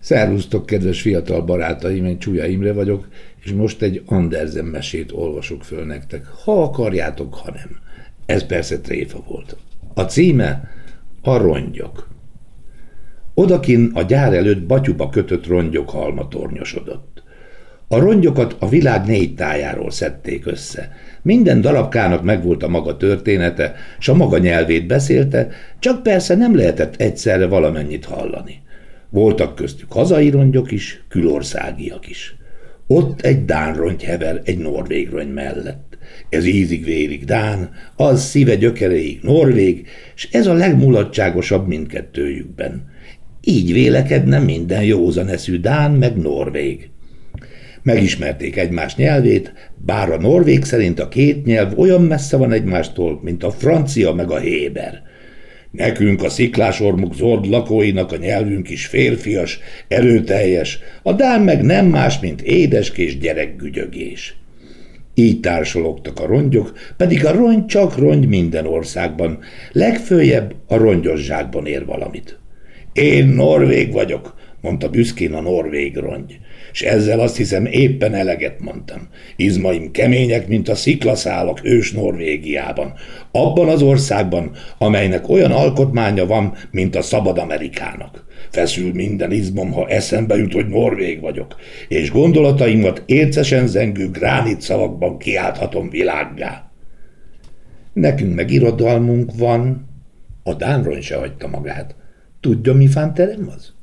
Szervusztok, kedves fiatal barátaim, én Csúlya Imre vagyok, és most egy Andersen mesét olvasok föl nektek, ha akarjátok, ha nem. Ez persze tréfa volt. A címe a rongyok. Odakin a gyár előtt batyuba kötött rongyok halma tornyosodott. A rongyokat a világ négy tájáról szedték össze. Minden darabkának megvolt a maga története, s a maga nyelvét beszélte, csak persze nem lehetett egyszerre valamennyit hallani. Voltak köztük hazai rongyok is, külországiak is. Ott egy dán rongy hever egy norvég rongy mellett. Ez ízig-vérig dán, az szíve gyökereig norvég, és ez a legmulatságosabb mindkettőjükben. Így vélekedne minden józan eszű dán meg norvég. Megismerték egymás nyelvét, bár a norvég szerint a két nyelv olyan messze van egymástól, mint a francia meg a héber. Nekünk a sziklásormuk zord lakóinak a nyelvünk is férfias, erőteljes, a dán meg nem más, mint édeskés gyerekgügyögés. Így társalogtak a rongyok, pedig a rongy csak rongy minden országban, legfőjebb a rongyos zsákban ér valamit. Én norvég vagyok, mondta büszkén a norvég rongy és ezzel azt hiszem éppen eleget mondtam. Izmaim kemények, mint a sziklaszálak ős Norvégiában, abban az országban, amelynek olyan alkotmánya van, mint a szabad Amerikának. Feszül minden izmom, ha eszembe jut, hogy norvég vagyok, és gondolataimat ércesen zengő gránit szavakban kiálthatom világgá. Nekünk meg irodalmunk van. A Dánron se hagyta magát. Tudja, mi fánterem az?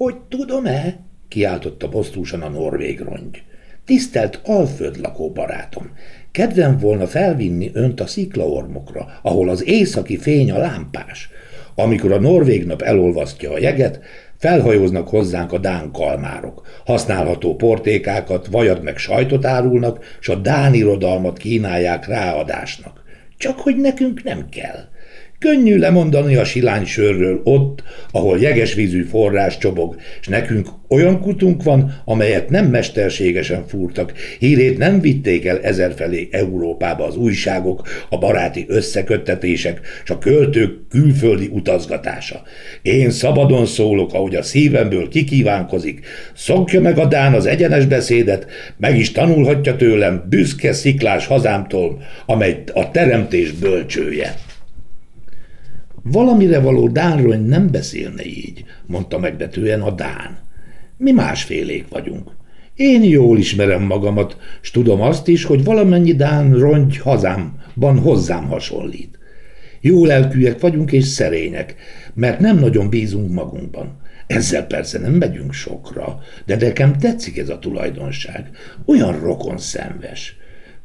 Hogy tudom-e? kiáltotta bosztúsan a norvég rongy. Tisztelt alföldlakó barátom, kedvem volna felvinni önt a sziklaormokra, ahol az északi fény a lámpás. Amikor a norvég nap elolvasztja a jeget, felhajóznak hozzánk a dán kalmárok, használható portékákat, vajat meg sajtot árulnak, s a dán irodalmat kínálják ráadásnak. Csak hogy nekünk nem kell. Könnyű lemondani a silánysörről ott, ahol jegesvízű forrás csobog, és nekünk olyan kutunk van, amelyet nem mesterségesen fúrtak, hírét nem vitték el ezerfelé Európába az újságok, a baráti összeköttetések, és a költők külföldi utazgatása. Én szabadon szólok, ahogy a szívemből kikívánkozik, szokja meg a Dán az egyenes beszédet, meg is tanulhatja tőlem büszke sziklás hazámtól, amely a teremtés bölcsője. Valamire való Dánrony nem beszélne így, mondta megbetően a Dán. Mi másfélék vagyunk. Én jól ismerem magamat, s tudom azt is, hogy valamennyi Dán rongy hazámban hozzám hasonlít. Jó lelkűek vagyunk és szerények, mert nem nagyon bízunk magunkban. Ezzel persze nem megyünk sokra, de nekem tetszik ez a tulajdonság. Olyan rokon szenves.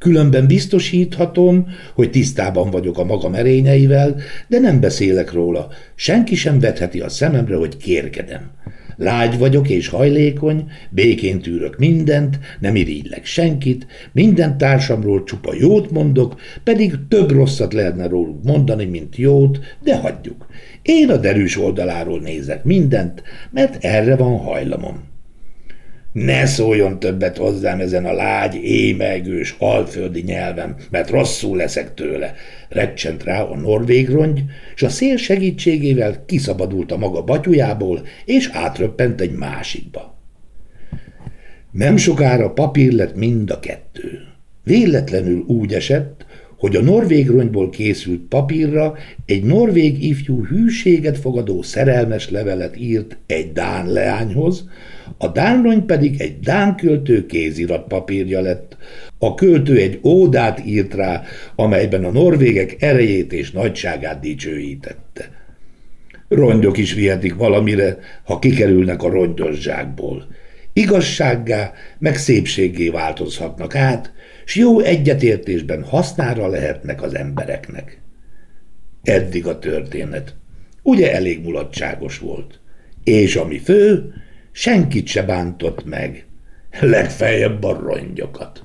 Különben biztosíthatom, hogy tisztában vagyok a magam erényeivel, de nem beszélek róla. Senki sem vetheti a szememre, hogy kérkedem. Lágy vagyok és hajlékony, békén tűrök mindent, nem irigylek senkit, minden társamról csupa jót mondok, pedig több rosszat lehetne róluk mondani, mint jót, de hagyjuk. Én a derűs oldaláról nézek mindent, mert erre van hajlamom. Ne szóljon többet hozzám ezen a lágy, émegős, alföldi nyelvem, mert rosszul leszek tőle. Recsent rá a norvég rongy, és a szél segítségével kiszabadult a maga batyujából, és átröppent egy másikba. Nem sokára papír lett mind a kettő. Véletlenül úgy esett, hogy a norvég rongyból készült papírra egy norvég ifjú hűséget fogadó szerelmes levelet írt egy dán leányhoz, a dán rongy pedig egy dán költő kézirat papírja lett. A költő egy ódát írt rá, amelyben a norvégek erejét és nagyságát dicsőítette. Rongyok is vihetik valamire, ha kikerülnek a rongyos zsákból. Igazsággá, meg szépségé változhatnak át, s jó egyetértésben hasznára lehetnek az embereknek. Eddig a történet. Ugye elég mulatságos volt. És ami fő, senkit se bántott meg, legfeljebb a rongyokat.